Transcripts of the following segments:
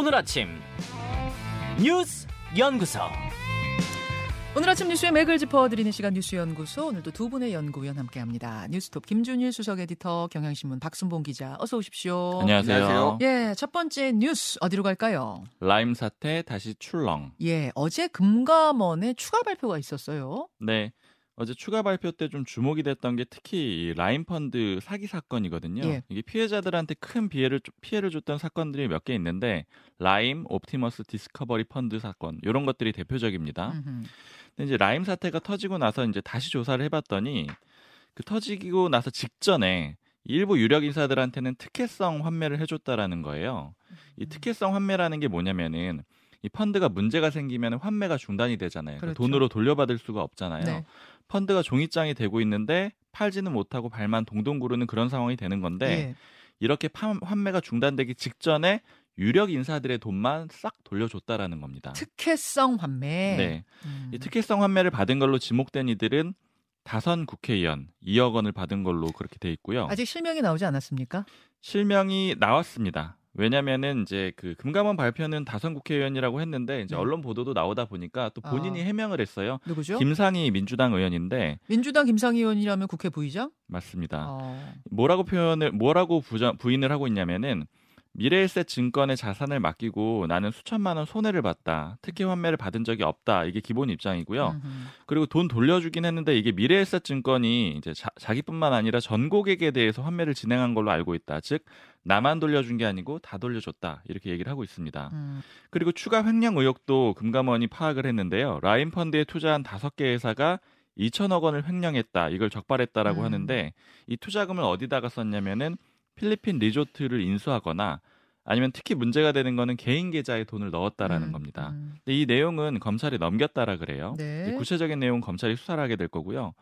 오늘 아침 뉴스 연구소. 오늘 아침 뉴스의 맥을 짚어드리는 시간 뉴스연구소 오늘도 두 분의 연구위원 함께합니다. 뉴스톱 김준일 수석 에디터 경향신문 박순봉 기자 어서 오십시오. 안녕하세요. 안녕하세요. 예, 첫 번째 뉴스 어디로 갈까요? 라임 사태 다시 출렁. 예, 어제 금감원에 추가 발표가 있었어요. 네. 어제 추가 발표 때 좀 주목이 됐던 게 특히 이 라임 펀드 사기 사건이거든요. 예. 이게 피해자들한테 큰 피해를 피해를 줬던 사건들이 몇 개 있는데 라임, 옵티머스 디스커버리 펀드 사건 이런 것들이 대표적입니다. 음흠. 근데 이제 라임 사태가 터지고 나서 이제 다시 조사를 해봤더니 그 터지고 나서 직전에 일부 유력 인사들한테는 특혜성 환매를 해줬다라는 거예요. 이 특혜성 환매라는 게 뭐냐면은 이 펀드가 문제가 생기면 환매가 중단이 되잖아요. 그러니까 그렇죠. 돈으로 돌려받을 수가 없잖아요. 네. 펀드가 종이장이 되고 있는데 팔지는 못하고 발만 동동 구르는 그런 상황이 되는 건데 예. 이렇게 파- 환매가 중단되기 직전에 유력 인사들의 돈만 싹 돌려줬다라는 겁니다. 특혜성 환매. 네. 음. 이 특혜성 환매를 받은 걸로 지목된 이들은 다선 국회의원 2억 원을 받은 걸로 그렇게 돼 있고요. 아직 실명이 나오지 않았습니까? 실명이 나왔습니다. 왜냐면은 이제 그 금감원 발표는 다선 국회의원이라고 했는데 이제 네. 언론 보도도 나오다 보니까 또 본인이 아. 해명을 했어요. 누구죠? 김상희 민주당 의원인데 민주당 김상희 의원이라면 국회 부의장? 맞습니다. 어. 뭐라고 표현을 뭐라고 부자, 부인을 하고 있냐면은 미래에셋 증권의 자산을 맡기고 나는 수천만 원 손해를 봤다. 특혜 환매를 받은 적이 없다. 이게 기본 입장이고요. 음흠. 그리고 돈 돌려주긴 했는데 이게 미래에셋 증권이 이제 자, 자기뿐만 아니라 전 고객에 대해서 환매를 진행한 걸로 알고 있다. 즉 나만 돌려준 게 아니고 다 돌려줬다. 이렇게 얘기를 하고 있습니다. 음. 그리고 추가 횡령 의혹도 금감원이 파악을 했는데요. 라인 펀드에 투자한 다섯 개 회사가 2천억 원을 횡령했다. 이걸 적발했다라고 음. 하는데 이 투자금을 어디다가 썼냐면은 필리핀 리조트를 인수하거나 아니면 특히 문제가 되는 거는 개인 계좌에 돈을 넣었다라는 음, 겁니다. 음. 근데 이 내용은 검찰에 넘겼다라 그래요. 네. 구체적인 내용 검찰이 수사를 하게 될 거고요.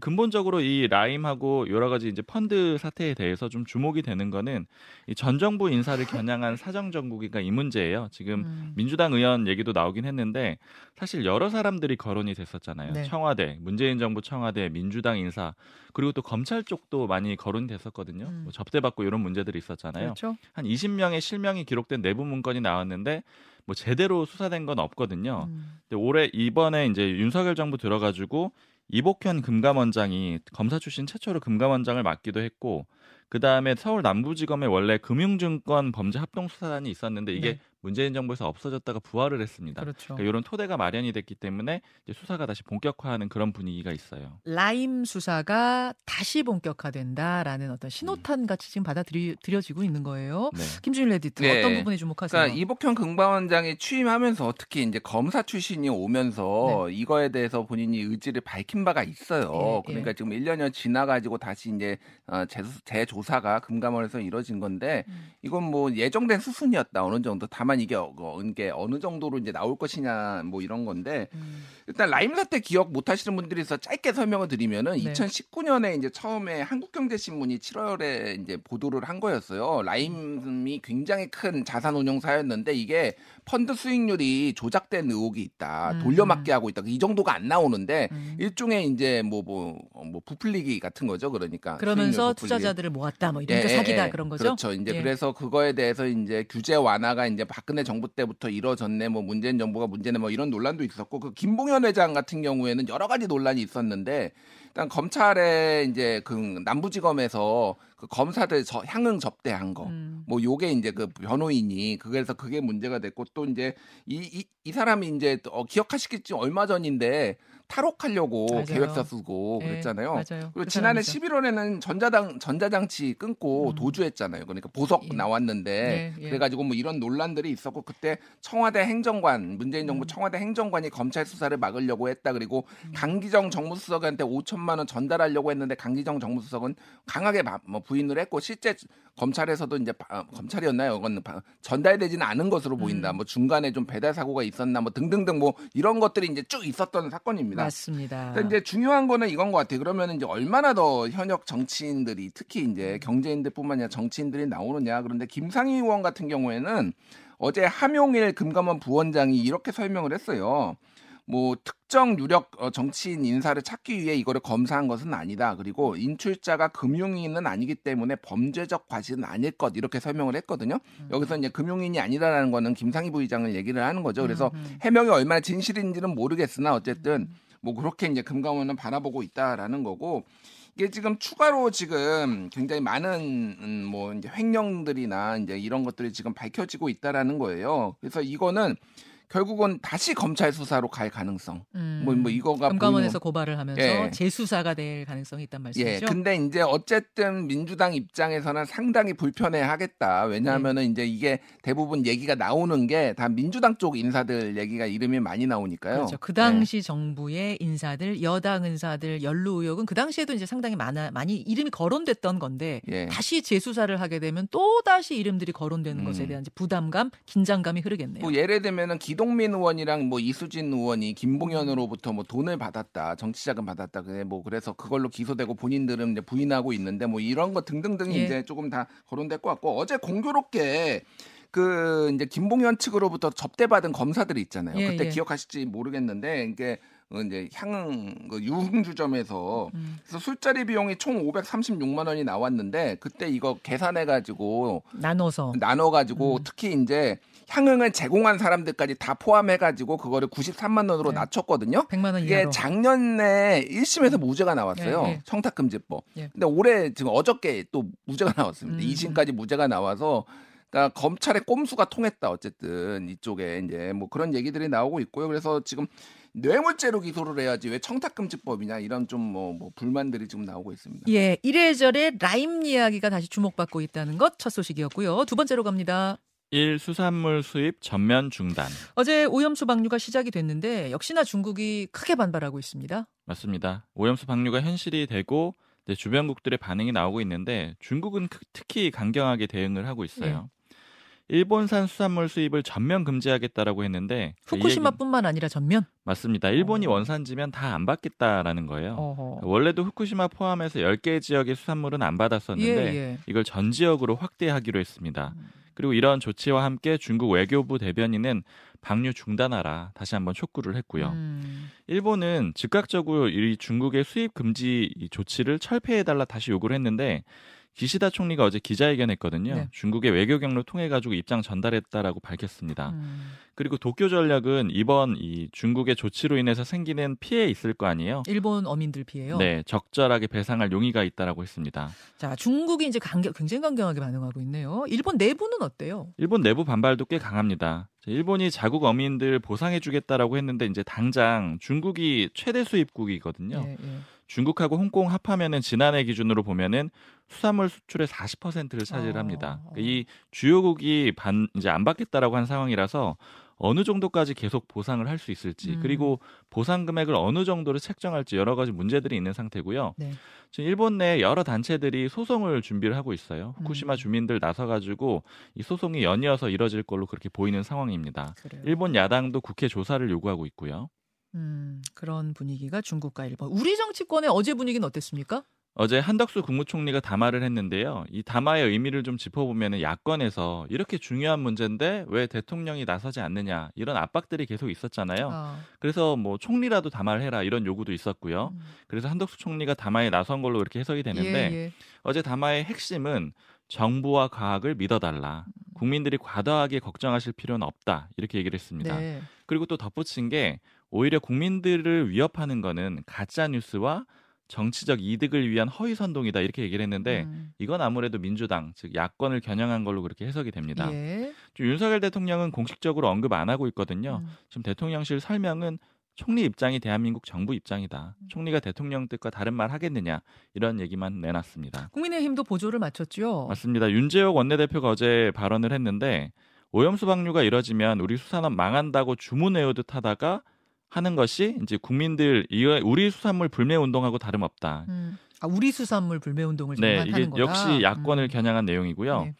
근본적으로 이 라임하고 여러 가지 이제 펀드 사태에 대해서 좀 주목이 되는 거는 이 전 정부 인사를 겨냥한 사정 정국이가 이 문제예요. 지금 음. 민주당 의원 얘기도 나오긴 했는데 사실 여러 사람들이 거론이 됐었잖아요. 네. 청와대, 문재인 정부 청와대, 민주당 인사 그리고 또 검찰 쪽도 많이 거론이 됐었거든요. 음. 뭐 접대받고 이런 문제들이 있었잖아요. 그렇죠. 한 20명의 실명이 기록된 내부 문건이 나왔는데 뭐 제대로 수사된 건 없거든요. 음. 근데 올해 이번에 이제 윤석열 정부 들어가지고 이복현 금감원장이 검사 출신 최초로 금감원장을 맡기도 했고 그 다음에 서울 남부지검에 원래 금융증권 범죄 합동수사단이 있었는데 이게 네. 문재인 정부에서 없어졌다가 부활을 했습니다. 그렇죠. 그러니까 이런 토대가 마련이 됐기 때문에 이제 수사가 다시 본격화하는 그런 분위기가 있어요. 라임 수사가 다시 본격화된다라는 어떤 신호탄 같이 지금 받아들여지고 있는 거예요. 네. 김준일 에디터 네. 어떤 부분에 주목하세요? 그러니까 이복현 금감원장이 취임하면서 특히 이제 검사 출신이 오면서 이거에 대해서 본인이 의지를 밝힌 바가 있어요. 네. 예, 그러니까 지금 1년여 지나가지고 다시 이제 어, 재수- 재 조사가 금감원에서 이뤄진 건데 음. 이건 뭐 예정된 수순이었다 어느 정도. 다만 이게 어, 어, 이게 어느 정도로 이제 나올 것이냐 뭐 이런 건데 음. 일단 라임 사태 기억 못 하시는 분들이 있어 짧게 설명을 드리면은 네. 2019년에 이제 처음에 한국경제신문이 7월에 이제 보도를 한 거였어요. 라임이 굉장히 큰 자산운용사였는데 이게 펀드 수익률이 조작된 의혹이 있다. 음. 돌려막기 하고 있다. 이 정도가 안 나오는데 음. 일종의 이제 뭐뭐 뭐 부풀리기 같은 거죠. 그러니까 그러면서. 투자자들을 모았다 뭐 이런 게 예, 사기다 예, 그런 거죠. 그렇죠. 이제 예. 그래서 그거에 대해서 이제 규제 완화가 이제 박근혜 정부 때부터 이뤄졌네. 뭐 문재인 정부가 문제네. 뭐 이런 논란도 있었고 그 김봉현 회장 같은 경우에는 여러 가지 논란이 있었는데 일단 검찰에 이제 그 남부지검에서 그 검사들 저, 향응 접대한 거. 음. 뭐 요게 이제 그 변호인이 그래서 그게 문제가 됐고 또 이제 이 이 이 사람이 이제 또 어, 기억하시겠지 얼마 전인데 탈옥하려고 맞아요. 계획서 쓰고 예, 그랬잖아요. 맞아요. 그리고 그 지난해 사람이죠. 11월에는 전자당 전자장치 끊고 음. 도주했잖아요. 그러니까 보석 예. 나왔는데 네, 예. 그래가지고 뭐 이런 논란들이 있었고 그때 청와대 행정관 문재인 정부 음. 청와대 행정관이 검찰 수사를 막으려고 했다. 그리고 음. 강기정 정무수석한테 5천만 원 전달하려고 했는데 강기정 정무수석은 강하게 마- 뭐 부인을 했고 실제 검찰에서도 이제 바- 어, 검찰이었나요? 이건 바- 전달되지는 않은 것으로 보인다. 음. 뭐 중간에 좀 배달 사고가 있었나 뭐 등등등 뭐 이런 것들이 이제 쭉 있었던 사건입니다. 맞습니다. 근데 이제 중요한 거는 이건 것 같아요. 그러면 이제 얼마나 더 현역 정치인들이 특히 음. 이제 경제인들뿐만 아니라 정치인들이 나오느냐. 그런데 김상희 의원 같은 경우에는 어제 함용일 금감원 부원장이 이렇게 설명을 했어요. 뭐 특정 유력 어, 정치인 인사를 찾기 위해 이거를 검사한 것은 아니다. 그리고 인출자가 금융인은 아니기 때문에 범죄적 과실은 아닐 것 이렇게 설명을 했거든요. 음. 여기서 이제 금융인이 아니라라는 거는 김상희 부의장을 얘기를 하는 거죠. 그래서 음, 음. 해명이 얼마나 진실인지는 모르겠으나 어쨌든 뭐 그렇게 이제 금감원은 바라보고 있다라는 거고 이게 지금 추가로 지금 굉장히 많은 음, 뭐 이제 횡령들이나 이제 이런 것들이 지금 밝혀지고 있다라는 거예요. 그래서 이거는 결국은 다시 검찰 수사로 갈 가능성. 음. 뭐, 뭐 이거가 금감원에서 보이는- 고발을 하면서 예. 재수사가 될 가능성이 있단 예, 말씀이죠. 근데 이제 어쨌든 민주당 입장에서는 상당히 불편해하겠다. 왜냐하면은 이제 이게 대부분 얘기가 나오는 게 다 민주당 쪽 인사들 얘기가 이름이 많이 나오니까요. 그렇죠. 그 예. 당시 정부의 인사들, 여당 인사들 연루 의혹은 그 당시에도 이제 상당히 많아 많이 이름이 거론됐던 건데 예. 다시 재수사를 하게 되면 또 다시 이름들이 거론되는 것에 음. 대한 이제 부담감, 긴장감이 흐르겠네요. 뭐 예를 들면은 기 동민 의원이랑 뭐 이수진 의원이 김봉현으로부터 뭐 돈을 받았다, 정치자금 받았다, 그래 뭐 그래서 그걸로 기소되고 본인들은 이제 부인하고 있는데 뭐 이런 거 등등등이 예. 이제 조금 다 거론될 것 같고 어제 공교롭게 그 이제 김봉현 측으로부터 접대받은 검사들이 있잖아요. 예, 그때 예. 기억하실지 모르겠는데 이게 어, 이제 향응 그 유흥주점에서 음. 그래서 술자리 비용이 총 536만 원이 나왔는데 그때 이거 계산해 가지고 나눠서 나눠 가지고 음. 특히 이제 향응을 제공한 사람들까지 다 포함해 가지고 그거를 93만 원으로 네. 낮췄거든요. 100만 원 이게 이하로. 작년에 1심에서 무죄가 나왔어요. 예, 예. 청탁금지법. 예. 근데 올해 지금 어저께 또 무죄가 나왔습니다. 음, 2심까지 무죄가 나와서 그러니까 검찰의 꼼수가 통했다. 어쨌든 이쪽에 이제 뭐 그런 얘기들이 나오고 있고요. 그래서 지금 뇌물죄로 기소를 해야지 왜 청탁금지법이냐 이런 좀뭐 불만들이 지금 나오고 있습니다. 예, 이래저래 라임 이야기가 다시 주목받고 있다는 것 첫 소식이었고요. 두 번째로 갑니다. 1. 수산물 수입 전면 중단. 어제 오염수 방류가 시작이 됐는데 역시나 중국이 크게 반발하고 있습니다. 맞습니다. 오염수 방류가 현실이 되고 주변국들의 반응이 나오고 있는데 중국은 크- 특히 강경하게 대응을 하고 있어요. 일본산 수산물 수입을 전면 금지하겠다라고 했는데 이 얘기는- 후쿠시마뿐만 아니라 전면. 맞습니다. 일본이 어. 원산지면 다 안 받겠다라는 거예요. 어허. 원래도 후쿠시마 포함해서 10개 지역의 수산물은 안 받았었는데 예, 예. 이걸 전 지역으로 확대하기로 했습니다. 음. 그리고 이런 조치와 함께 중국 외교부 대변인은 방류 중단하라 다시 한번 촉구를 했고요. 음. 일본은 즉각적으로 이 중국의 수입 금지 이 조치를 철폐해달라 다시 요구를 했는데 기시다 총리가 어제 기자회견했거든요. 네. 중국의 외교 경로 통해 가지고 입장 전달했다라고 밝혔습니다. 음. 그리고 도쿄 전력은 이번 이 중국의 조치로 인해서 생기는 피해 있을 거 아니에요. 일본 어민들 피해요. 네, 적절하게 배상할 용의가 있다라고 했습니다. 자, 중국이 이제 강경, 굉장히 강경하게 반응하고 있네요. 일본 내부는 어때요? 일본 내부 반발도 꽤 강합니다. 자, 일본이 자국 어민들 보상해주겠다라고 했는데 이제 당장 중국이 최대 수입국이거든요. 예, 예. 중국하고 홍콩 합하면은 지난해 기준으로 보면은 수산물 수출의 40%를 차지합니다. 어. 이 주요국이 반 이제 안 받겠다라고 한 상황이라서 어느 정도까지 계속 보상을 할 수 있을지 음. 그리고 보상 금액을 어느 정도로 책정할지 여러 가지 문제들이 있는 상태고요. 네. 지금 일본 내 여러 단체들이 소송을 준비를 하고 있어요. 후쿠시마 음. 주민들 나서 가지고 이 소송이 연이어서 이뤄질 걸로 그렇게 보이는 상황입니다. 그래요. 일본 야당도 국회 조사를 요구하고 있고요. 음, 그런 분위기가 중국과 일본. 우리 정치권의 어제 분위기는 어땠습니까? 어제 한덕수 국무총리가 담화를 했는데요. 이 담화의 의미를 좀 짚어보면 야권에서 이렇게 중요한 문제인데 왜 대통령이 나서지 않느냐 이런 압박들이 계속 있었잖아요. 아, 그래서 뭐 총리라도 담화를 해라 이런 요구도 있었고요. 음. 그래서 한덕수 총리가 담화에 나선 걸로 이렇게 해석이 되는데 예, 예. 어제 담화의 핵심은 정부와 과학을 믿어달라. 국민들이 과도하게 걱정하실 필요는 없다. 이렇게 얘기를 했습니다. 네. 그리고 또 덧붙인 게 오히려 국민들을 위협하는 거는 가짜 뉴스와 정치적 이득을 위한 허위 선동이다 이렇게 얘기를 했는데 음. 이건 아무래도 민주당 즉 야권을 겨냥한 걸로 그렇게 해석이 됩니다. 예. 좀 윤석열 대통령은 공식적으로 언급 안 하고 있거든요. 음. 지금 대통령실 설명은 총리 입장이 대한민국 정부 입장이다. 음. 총리가 대통령 뜻과 다른 말 하겠느냐 이런 얘기만 내놨습니다. 국민의힘도 보조를 맞췄죠. 맞습니다. 윤재옥 원내대표가 어제 발언을 했는데 오염수 방류가 이뤄지면 우리 수산업 망한다고 주문해오듯 하다가 하는 것이 이제 국민들 이 우리 수산물 불매 운동하고 다름없다. 음. 아, 우리 수산물 불매 운동을 네, 이게 거다. 역시 야권을 음. 겨냥한 내용이고요. 네.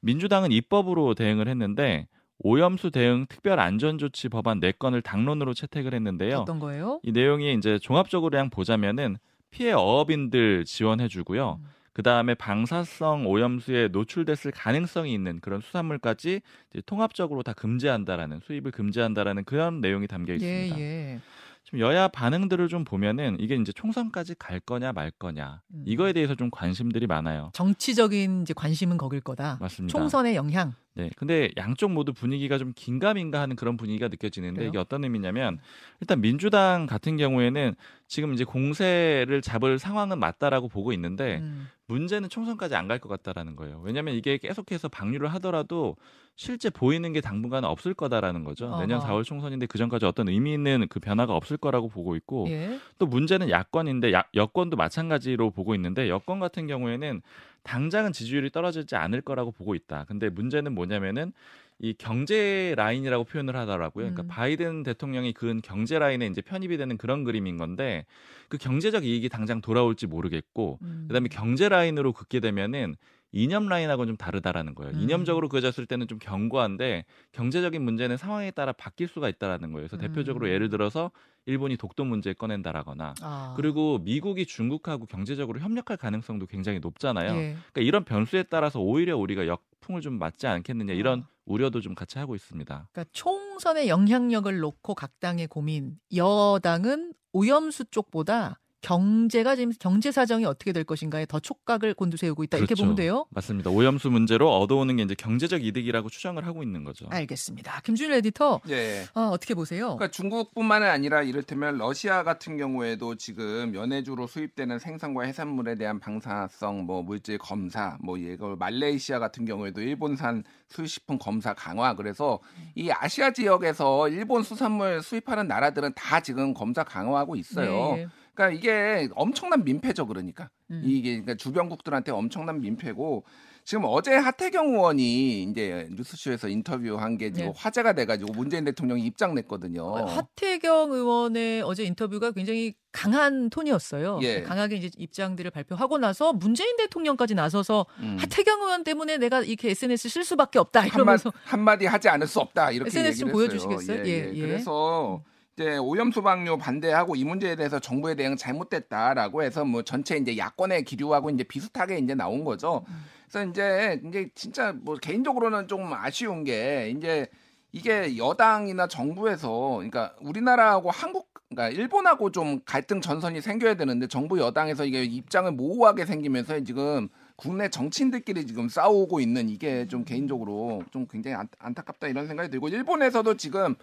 민주당은 입법으로 대응을 했는데 오염수 대응 특별 안전 조치 법안 4건을 당론으로 채택을 했는데요. 어떤 거예요? 이 내용이 이제 종합적으로 그냥 보자면은 피해 어업인들 지원해 주고요. 음. 그 다음에 방사성 오염수에 노출됐을 가능성이 있는 그런 수산물까지 통합적으로 다 금지한다라는 수입을 금지한다라는 그런 내용이 담겨 있습니다. 예, 예. 지금 여야 반응들을 좀 보면은 이게 이제 총선까지 갈 거냐 말 거냐 음. 이거에 대해서 좀 관심들이 많아요. 정치적인 이제 관심은 거길 거다. 맞습니다. 총선의 영향. 네. 근데 양쪽 모두 분위기가 좀 긴가민가 하는 그런 분위기가 느껴지는데 그래요? 이게 어떤 의미냐면 일단 민주당 같은 경우에는 지금 이제 공세를 잡을 상황은 맞다라고 보고 있는데 음. 문제는 총선까지 안 갈 것 같다라는 거예요. 왜냐하면 이게 계속해서 방류를 하더라도 실제 보이는 게 당분간은 없을 거다라는 거죠. 내년 어허. 4월 총선인데 그 전까지 어떤 의미 있는 그 변화가 없을 거라고 보고 있고 예. 또 문제는 야권인데 야- 여권도 마찬가지로 보고 있는데 여권 같은 경우에는 당장은 지지율이 떨어지지 않을 거라고 보고 있다. 근데 문제는 뭐냐면은 이 경제 라인이라고 표현을 하더라고요. 음. 그러니까 바이든 대통령이 그은 경제 라인에 이제 편입이 되는 그런 그림인 건데 그 경제적 이익이 당장 돌아올지 모르겠고 음. 그다음에 경제 라인으로 긋게 되면은 이념 라인하고는 좀 다르다라는 거예요. 음. 이념적으로 그어졌을 때는 좀 견고한데 경제적인 문제는 상황에 따라 바뀔 수가 있다라는 거예요. 그래서 음. 대표적으로 예를 들어서 일본이 독도 문제 꺼낸다라거나 아. 그리고 미국이 중국하고 경제적으로 협력할 가능성도 굉장히 높잖아요. 예. 그러니까 이런 변수에 따라서 오히려 우리가 역풍을 좀 맞지 않겠느냐 이런 어. 우려도 좀 같이 하고 있습니다. 그러니까 총선의 영향력을 놓고 각 당의 고민. 여당은 오염수 쪽보다 경제가 지금 경제 사정이 어떻게 될 것인가에 더 촉각을 곤두세우고 있다 이렇게 그렇죠. 보면 돼요. 맞습니다. 오염수 문제로 얻어오는 게 이제 경제적 이득이라고 추정을 하고 있는 거죠. 알겠습니다. 김준일 에디터 예. 어, 어떻게 보세요? 그러니까 중국뿐만 아니라 이를테면 러시아 같은 경우에도 지금 연해주로 수입되는 생산과 해산물에 대한 방사성 뭐 물질 검사 뭐 이걸 말레이시아 같은 경우에도 일본산 수입식품 검사 강화 그래서 이 아시아 지역에서 일본 수산물 수입하는 나라들은 다 지금 검사 강화하고 있어요. 네. 그러니까 이게 엄청난 민폐죠 그러니까 음. 이게 그러니까 주변국들한테 엄청난 민폐고 지금 어제 하태경 의원이 이제 뉴스쇼에서 인터뷰한 게 지금 네. 화제가 돼가지고 문재인 대통령이 입장 냈거든요. 어, 하태경 의원의 어제 인터뷰가 굉장히 강한 톤이었어요. 예. 강하게 이제 입장들을 발표하고 나서 문재인 대통령까지 나서서 음. 하태경 의원 때문에 내가 이렇게 SNS 쓸 수밖에 없다 한마, 이러면서 한마디 하지 않을 수 없다 이렇게 SNS 좀 얘기를 했어요. 보여주시겠어요? 예, 예. 그래서 이제 오염 수 방류 반대하고 이 문제에 대해서 정부의 대응 잘못됐다라고 해서 뭐 전체 이제 야권의 기류하고 이제 비슷하게 이제 나온 거죠. 음. 그래서 이제 이제 진짜 뭐 개인적으로는 좀 아쉬운 게 이제 이게 여당이나 정부에서 그러니까 우리나라하고 한국 그러니까 일본하고 좀 갈등 전선이 생겨야 되는데 정부 여당에서 이게 입장을 모호하게 생기면서 지금 국내 정치인들끼리 지금 싸우고 있는 이게 좀 개인적으로 좀 굉장히 안, 안타깝다 이런 생각이 들고 일본에서도 지금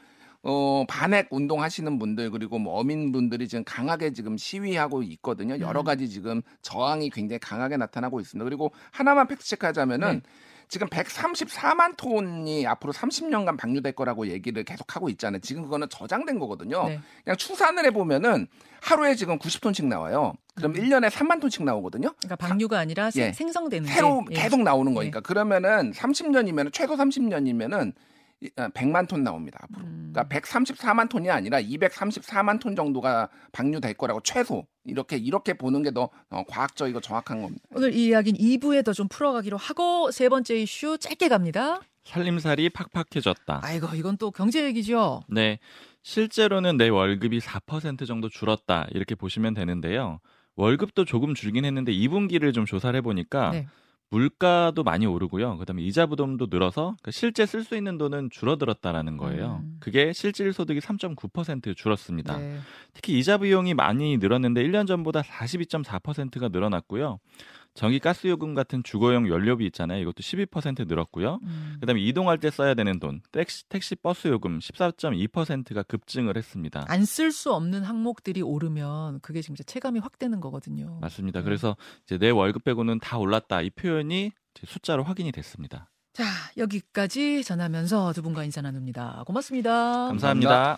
어 반핵 운동 하시는 분들 그리고 뭐 어민분들이 지금 강하게 지금 시위하고 있거든요. 여러 음. 가지 지금 저항이 굉장히 강하게 나타나고 있습니다. 그리고 하나만 팩트 체크하자면은 네. 지금 134만 톤이 앞으로 30년간 방류될 거라고 얘기를 계속 하고 있잖아요. 지금 그거는 저장된 거거든요. 네. 그냥 추산을 해보면은 하루에 지금 90톤씩 나와요. 그럼 음. 1년에 3만 톤씩 나오거든요. 그러니까 방류가 아니라 생- 예. 생성되는 새로 게. 예. 계속 나오는 거니까. 그러면은 30년이면 최소 30년이면은 100만 톤 나옵니다. 앞으로. 음. 그러니까 134만 톤이 아니라 234만 톤 정도가 방류될 거라고 최소 이렇게 이렇게 보는 게더 어, 과학적이고 정확한 겁니다. 오늘 이 이야기는 2부에 더 좀 풀어가기로 하고 세 번째 이슈 짧게 갑니다. 살림살이 팍팍해졌다. 아이고 이건 또 경제 얘기죠. 네. 실제로는 내 월급이 4% 정도 줄었다. 이렇게 보시면 되는데요. 월급도 조금 줄긴 했는데 2분기를 좀 조사를 해보니까 네. 물가도 많이 오르고요. 그다음에 이자 부담도 늘어서 그러니까 실제 쓸 수 있는 돈은 줄어들었다라는 거예요. 음. 그게 실질 소득이 3.9% 줄었습니다. 네. 특히 이자 비용이 많이 늘었는데 1년 전보다 42.4%가 늘어났고요. 전기 가스 요금 같은 주거용 연료비 있잖아요. 이것도 12% 늘었고요. 음. 그다음에 이동할 때 써야 되는 돈, 택시, 택시 버스 요금 14.2%가 급증을 했습니다. 안 쓸 수 없는 항목들이 오르면 그게 진짜 체감이 확 되는 거거든요. 맞습니다. 네. 그래서 이제 내 월급 빼고는 다 올랐다. 이 표현이 이제 숫자로 확인이 됐습니다. 자 여기까지 전하면서 두 분과 인사 나눕니다. 고맙습니다. 감사합니다.